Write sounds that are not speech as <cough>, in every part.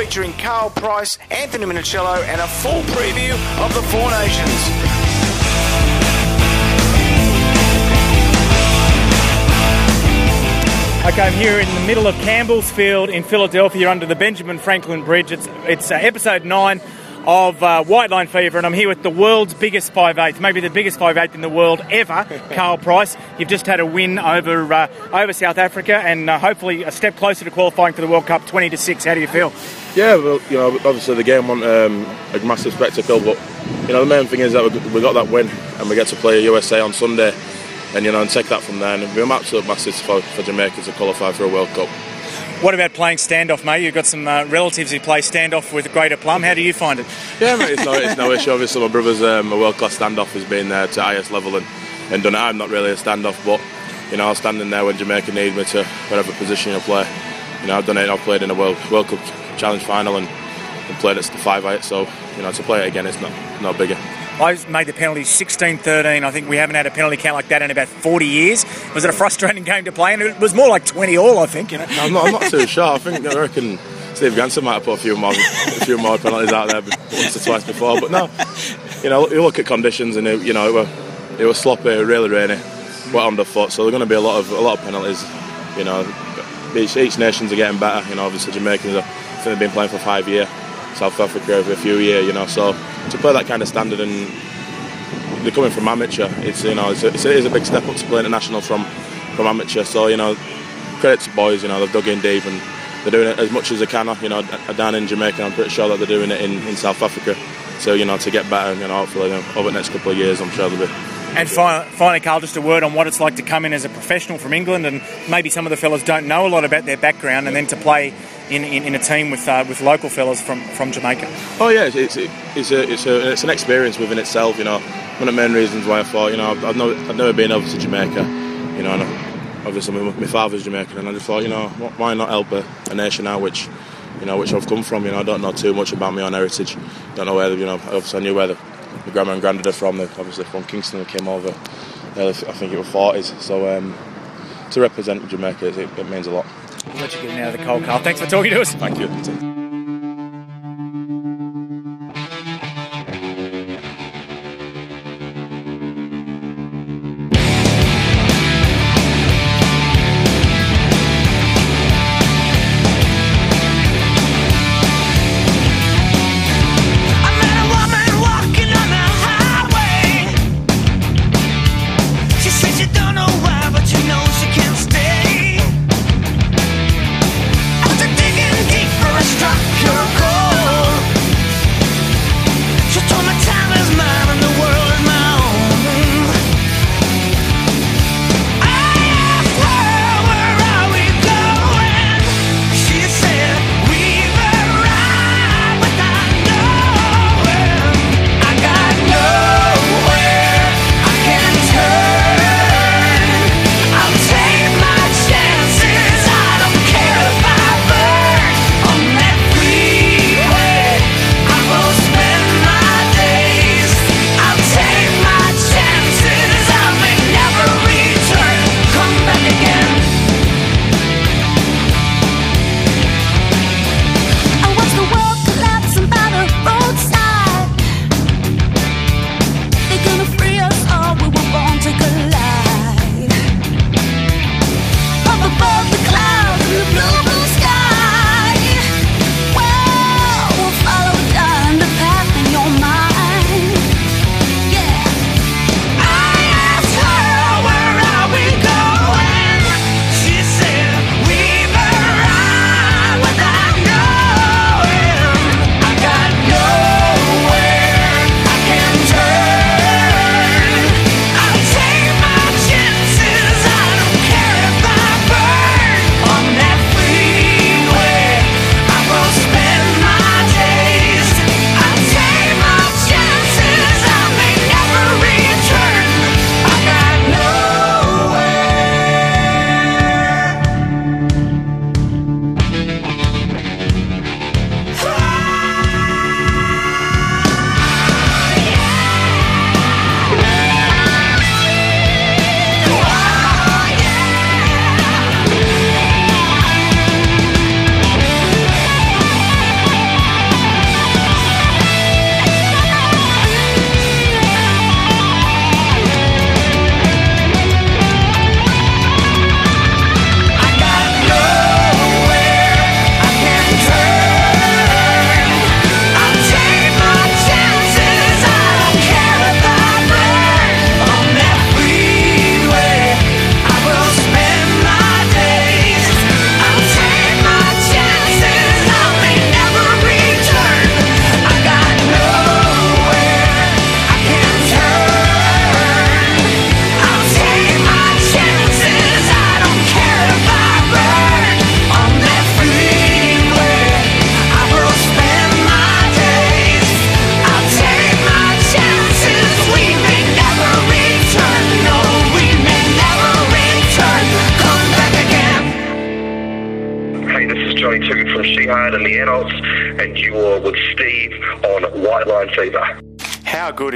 Featuring Karl Pryce, Anthony Minichiello, and a full preview of the Four Nations. Okay, I'm here in the middle of Campbell's Field in Philadelphia under the Benjamin Franklin Bridge. It's, it's uh, episode 9 of uh, White Line Fever, and I'm here with the world's biggest 5'8", maybe the biggest 5'8", in the world ever, <laughs> Karl Pryce. You've just had a win over uh, over South Africa and uh, hopefully a step closer to qualifying for the World Cup 20 to 6. How do you feel? Yeah, well, you know, obviously the game wasn't um, a massive spectacle, but you know the main thing is that we, got that win and we get to play USA on Sunday, and you know, and take that from there. And it'd be an absolute massive for, for Jamaica to qualify for a World Cup. What about playing standoff, mate? You've got some uh, relatives who play standoff with Greater Plum. How do you find it? Yeah, mate, it's no, it's no <laughs> issue. Obviously, my brother's um, a world class standoff, has been there to highest level and, and done it. I'm not really a standoff, but you know, I'll stand in there when Jamaica need me to whatever position you play. You know, I've done it. I've played in a World World Cup Challenge final and, and played at the five eight. So you know, to play it again, it's not no bigger. I made the penalty 16-13. I think we haven't had a penalty count like that in about 40 years. Was it a frustrating game to play? And it was more like 20 all, I think. You know. I'm not, I'm not too sure. I think I reckon Steve Ganson might have put a few more a few more penalties out there once or twice before. But no, you know, you look at conditions and it, you know it was it was sloppy, really rainy, wet underfoot. So there's going to be a lot of a lot of penalties. You know, each, each nations are getting better. You know, obviously Jamaicans they've been playing for five years. South Africa over a few years, you know. So to play that kind of standard and they're coming from amateur, it's you know it's a, it's a, it's a big step up to play international from from amateur. So you know, credit to boys, you know they've dug in deep and they're doing it as much as they can. You know, down in Jamaica, I'm pretty sure that they're doing it in, in South Africa. So you know, to get better, you know, hopefully you know, over the next couple of years, I'm sure they'll be. And fi- finally, Karl, just a word on what it's like to come in as a professional from England, and maybe some of the fellas don't know a lot about their background, and then to play in, in, in a team with uh, with local fellas from, from Jamaica. Oh yeah, it's it's, a it's a it's an experience within itself. You know, one of the main reasons why I thought, you know, I've, I've, no, I've never been over to Jamaica. You know, and obviously my, my father's Jamaican, and I just thought, you know, why not help a, a nation out which you know, which I've come from. You know, I don't know too much about my own heritage. Don't know where, you know, obviously I knew where the, my grandma and granddad are from. They're obviously from Kingston. They came over, early, I think it was 40s. So um, to represent Jamaica, it, it means a lot. Let you get out of the cold, Karl. Thanks for talking to us. Thank you.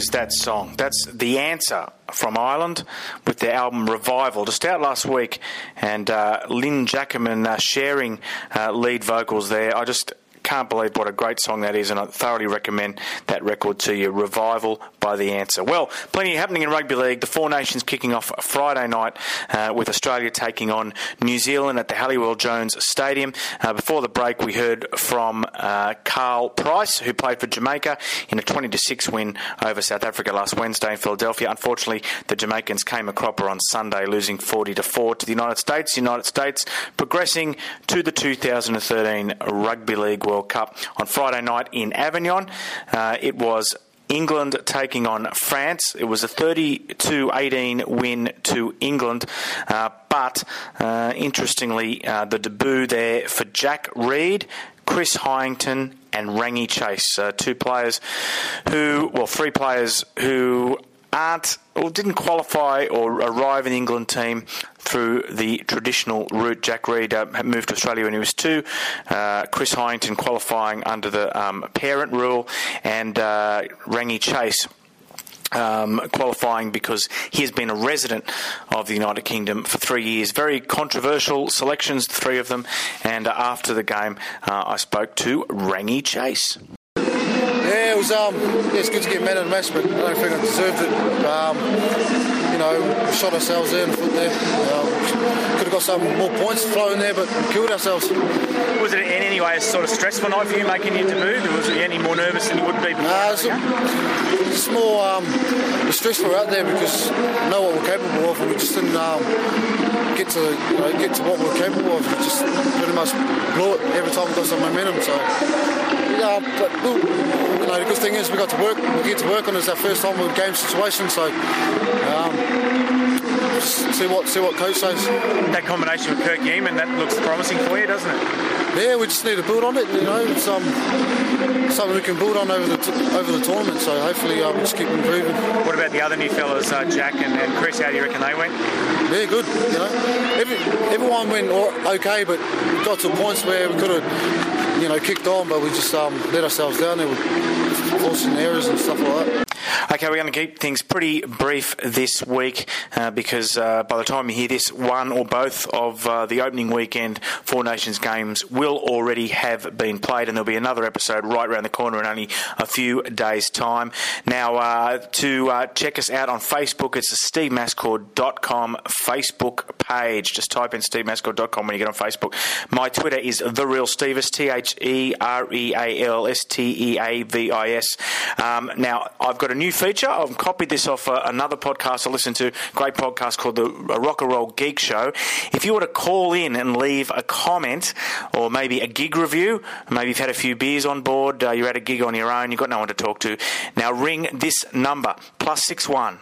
Is that song? That's the answer from Ireland with their album Revival, just out last week, and uh, Lynne Jackaman uh, sharing uh, lead vocals there. I just can't believe what a great song that is, and I thoroughly recommend that record to you. Revival by The Answer. Well, plenty happening in rugby league. The Four Nations kicking off Friday night uh, with Australia taking on New Zealand at the Halliwell Jones Stadium. Uh, before the break, we heard from uh, Karl Pryce, who played for Jamaica in a 20 to 6 win over South Africa last Wednesday in Philadelphia. Unfortunately, the Jamaicans came a cropper on Sunday, losing 40 to 4 to the United States. The United States progressing to the 2013 Rugby League World Cup on Friday night in Avignon. Uh, it was England taking on France. It was a 32 18 win to England, uh, but uh, interestingly, uh, the debut there for Jack Reed. Chris Heighington and Rangi Chase, uh, two players who, well, three players who aren't or didn't qualify or arrive in the England team through the traditional route. Jack Reed uh, moved to Australia when he was two. Uh, Chris Heighington qualifying under the um, parent rule, and uh, Rangi Chase. Um, qualifying because he has been a resident of the United Kingdom for three years. Very controversial selections, three of them. And after the game, uh, I spoke to Rangi Chase. Yeah, it was. Um, yeah, it's good to get man of the match, but I don't think I deserved it. Um, you know, we shot ourselves there in the foot there. Um, could have got some more points flowing there, but we killed ourselves. Was it in any way a sort of stressful night for you making your debut? Was you any more nervous than you would be? Nah, it's, it's more um, stressful out there because we know what we're capable of, and we just didn't um, get to you know, get to what we're capable of. We just pretty much blew it every time we got some momentum. So. Yeah, but you know the good thing is we got to work. We get to work on it. It's our first time with game situation, so um, see what see what coach says. That combination with Kirk Eamon, that looks promising for you, doesn't it? Yeah, we just need to build on it. You know, it's um, something we can build on over the t- over the tournament. So hopefully, uh, we just keep improving. What about the other new fellas, uh, Jack and, and Chris? How do you reckon they went? Yeah, good. You know, Every, everyone went okay, but got to points where we could have, you know, kicked on, but we just um, let ourselves down there with forcing errors and stuff like that. Okay, we're going to keep things pretty brief this week uh, because uh, by the time you hear this, one or both of uh, the opening weekend Four Nations games will already have been played, and there'll be another episode right around the corner in only a few days' time. Now, uh, to uh, check us out on Facebook, it's the stevemascord.com Facebook page. Just type in stevemascord.com when you get on Facebook. My Twitter is The Real Steavis, T H E R E A L S T E A V I S. Um, now, I've got a new feature. I've copied this off uh, another podcast I listen to, great podcast called the Rock and Roll Geek Show. If you were to call in and leave a comment or maybe a gig review, maybe you've had a few beers on board, uh, you're at a gig on your own, you've got no one to talk to. Now ring this number, plus six one.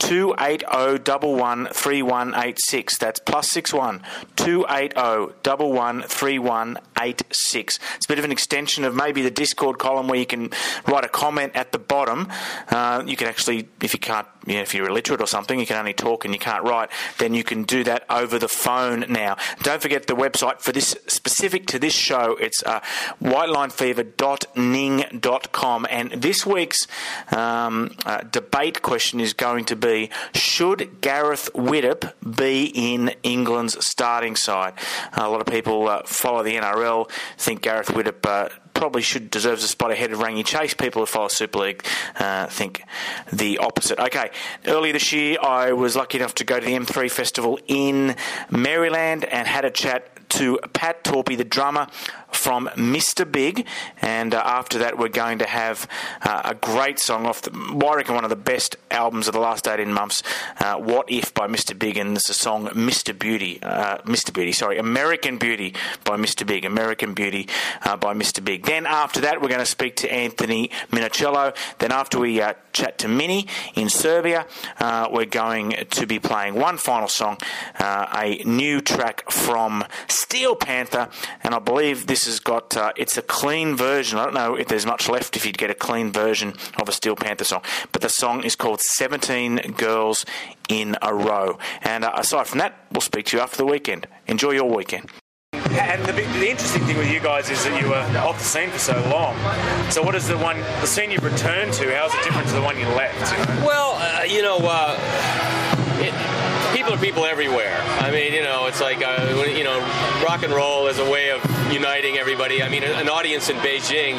280-113186. That's plus six one two eight zero double one three one eight six. It's a bit of an extension of maybe the Discord column where you can write a comment at the bottom. Uh, you can actually, if you can't, you know, if you're illiterate or something, you can only talk and you can't write. Then you can do that over the phone now. Don't forget the website for this specific to this show. It's uh, whitelinefever.ning.com. And this week's um, uh, debate question is going to be: Should Gareth Widdop be in England's starting side? a lot of people uh, follow the NRL, think Gareth Widdop. Probably should deserves a spot ahead of Rangi Chase. People who follow Super League uh, think the opposite. Okay, earlier this year I was lucky enough to go to the M3 Festival in Maryland and had a chat to Pat Torpey, the drummer from Mr. Big, and uh, after that we're going to have uh, a great song off the, well, I reckon one of the best albums of the last 18 months, uh, What If by Mr. Big, and it's a song Mr. Beauty, uh, Mr. Beauty, sorry, American Beauty by Mr. Big, American Beauty uh, by Mr. Big. Then after that we're going to speak to Anthony Minichiello. Then after we uh, chat to Mini in Serbia, we're going to be playing one final song, a new track from Steel Panther, and I believe this has got uh, it's a clean version. I don't know if there's much left if you'd get a clean version of a Steel Panther song, but the song is called 17 Girls in a Row. And uh, aside from that, we'll speak to you after the weekend. Enjoy your weekend. And the, big, the interesting thing with you guys is that you were off the scene for so long. So what is the one, the scene you've returned to? How's it different to the one you left? You know? Well, uh, you know, uh, it, people people everywhere. I mean, you know, it's like, uh, you know, rock and roll is a way of uniting everybody. I mean, an audience in Beijing,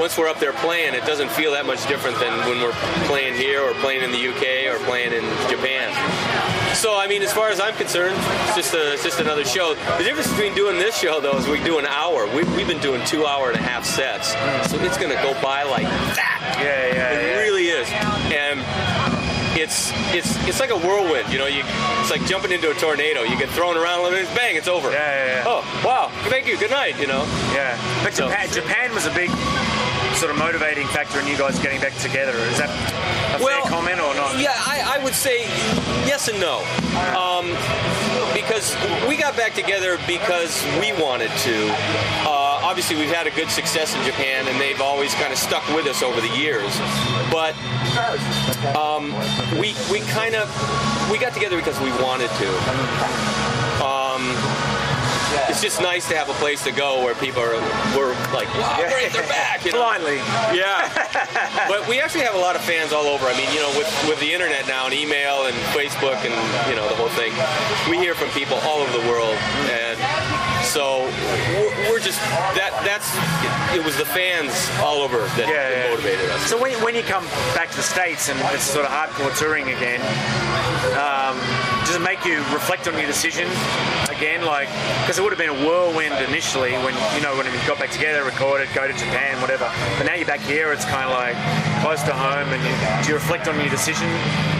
once we're up there playing, it doesn't feel that much different than when we're playing here or playing in the UK or playing in Japan. So, I mean, as far as I'm concerned, it's just a, it's just another show. The difference between doing this show, though, is we do an hour. We, we've been doing two hour and a half sets, so it's going to go by like that. Yeah, yeah, It yeah. really is, it's it's it's like a whirlwind. You know, you it's like jumping into a tornado. You get thrown around a little bit, bang, it's over. Yeah, yeah, yeah. Oh, wow! Thank you. Good night. You know. Yeah. But So- Japan, Japan was a big sort of motivating factor in you guys getting back together. Is that a fair comment or not? Yeah, I, I would say yes and no. Um, because we got back together because we wanted to. Obviously, we've had a good success in Japan, and they've always kind of stuck with us over the years. But um, we we kind of we got together because we wanted to. Um, it's just nice to have a place to go where people are we're like, wow, great, they're back. You know? Blindly. Yeah, but we actually have a lot of fans all over. I mean, you know, with with the internet now and email and Facebook and you know the whole thing, we hear from people all over the world, and so we're, we're just that that's it was the fans all over that, Yeah, yeah. motivated us. So when, when you come back to the States and it's sort of hardcore touring again, um, does it make you reflect on your decision again? Like, because it would have been a whirlwind initially when, you know, when we got back together, recorded, go to Japan, whatever. But now you're back here, it's kind of like close to home and you, do you reflect on your decision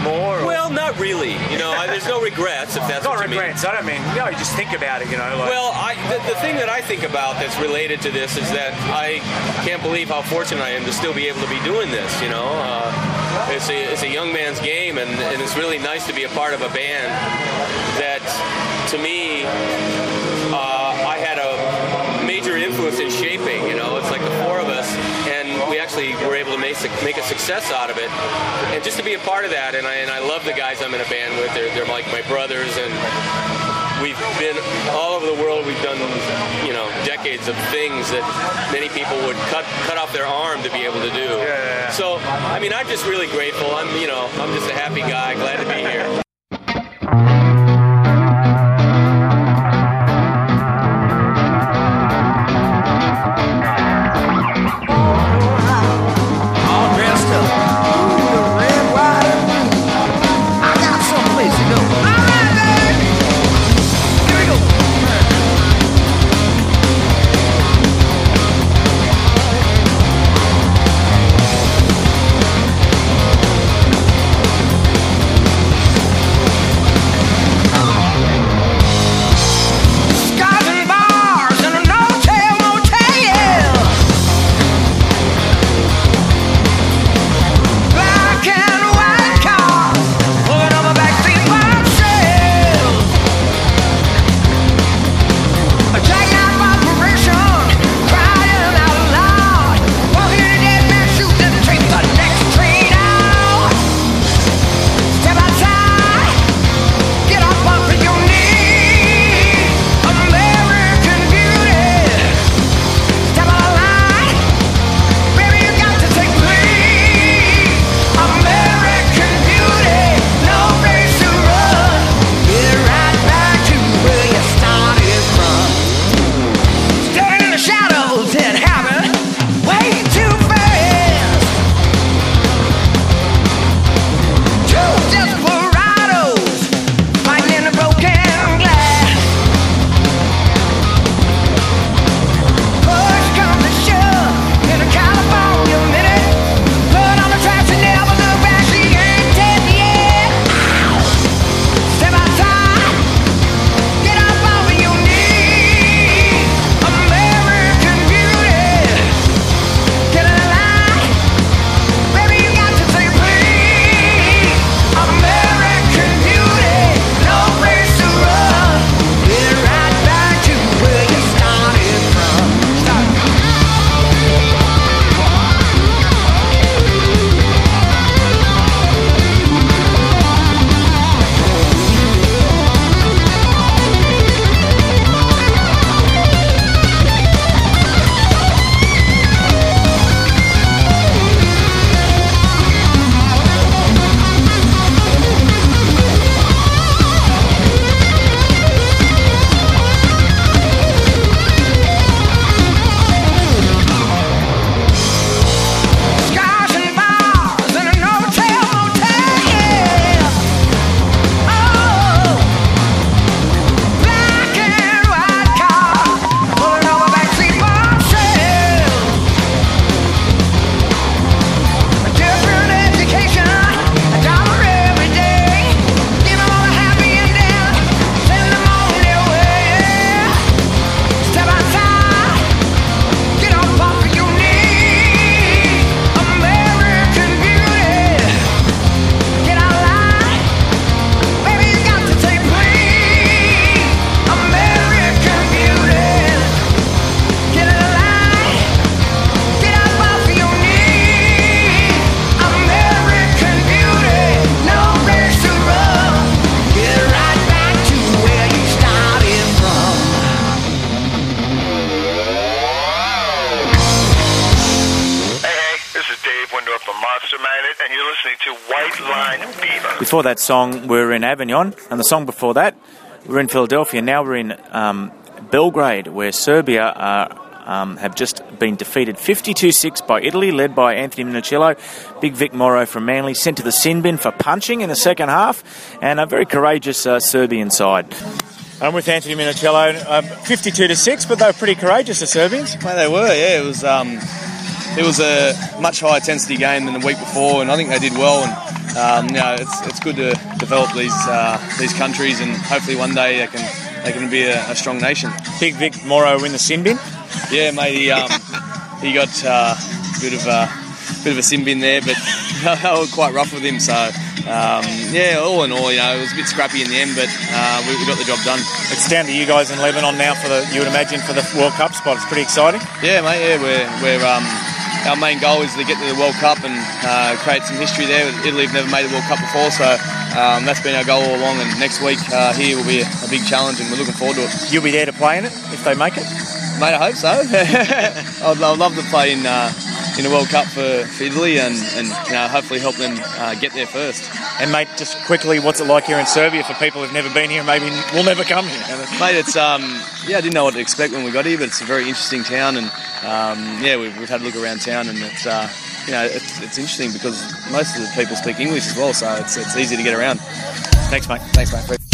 more? Or? Well, not really. You know, I, there's no regrets if that's not you mean. regrets. I don't mean, no, you just think about it, you know. Like, Well, I, the, the thing that I think about that's related to this is that I can't believe how fortunate I am to still be able to be doing this. You know, uh, it's a it's a young man's game, and, and it's really nice to be a part of a band that, to me, uh, I had a major influence in shaping. You know, it's like the four of us, and we actually were able to make make a success out of it, and just to be a part of that. And I and I love the guys I'm in a band with. They're they're like my brothers, and we've been all over the world. We've done, you know, decades of things that many people would cut cut off their arm to be able to do. Yeah, yeah, yeah. So, I mean, I'm just really grateful. I'm, you know, I'm just a happy guy, glad to be here. Before that song, we were in Avignon, and the song before that, we were in Philadelphia. Now we're in um, Belgrade, where Serbia are. Um, have just been defeated 52 6 by Italy, led by Anthony Minichiello. Big Vic Mauro from Manly sent to the sin bin for punching in the second half, and a very courageous uh, Serbian side. I'm with Anthony Minichiello, uh, 52 to 6, but they were pretty courageous, the Serbians. Well, they were, yeah. It was um, it was a much higher intensity game than the week before, and I think they did well. And um, you know, it's, it's good to develop these uh, these countries, and hopefully one day they can they can be a, a strong nation. Big Vic Mauro in the sin bin. Yeah, mate. He um, he got uh, a bit of a bit of a sin bin there, but <laughs> they were quite rough with him. So um, yeah, all in all, you know, it was a bit scrappy in the end, but uh, we, we got the job done. It's down to you guys in Lebanon now for the, you would imagine, for the World Cup spot. It's pretty exciting. Yeah, mate. Yeah, we're we're um, our main goal is to get to the World Cup and uh, create some history there. Italy have never made the World Cup before, so um, that's been our goal all along. And next week uh, here will be a, a big challenge, and we're looking forward to it. You'll be there to play in it if they make it. Mate, I hope so. <laughs> I'd, I'd love to play in uh, in the World Cup for, for Italy and, and you know, hopefully help them uh, get there first. And mate, just quickly, what's it like here in Serbia for people who've never been here, and maybe will never come here? Mate, it's um, yeah, I didn't know what to expect when we got here, but it's a very interesting town, and um, yeah, we've, we've had a look around town, and it's uh, you know it's, it's interesting because most of the people speak English as well, so it's, it's easy to get around. Thanks, mate. Thanks, mate.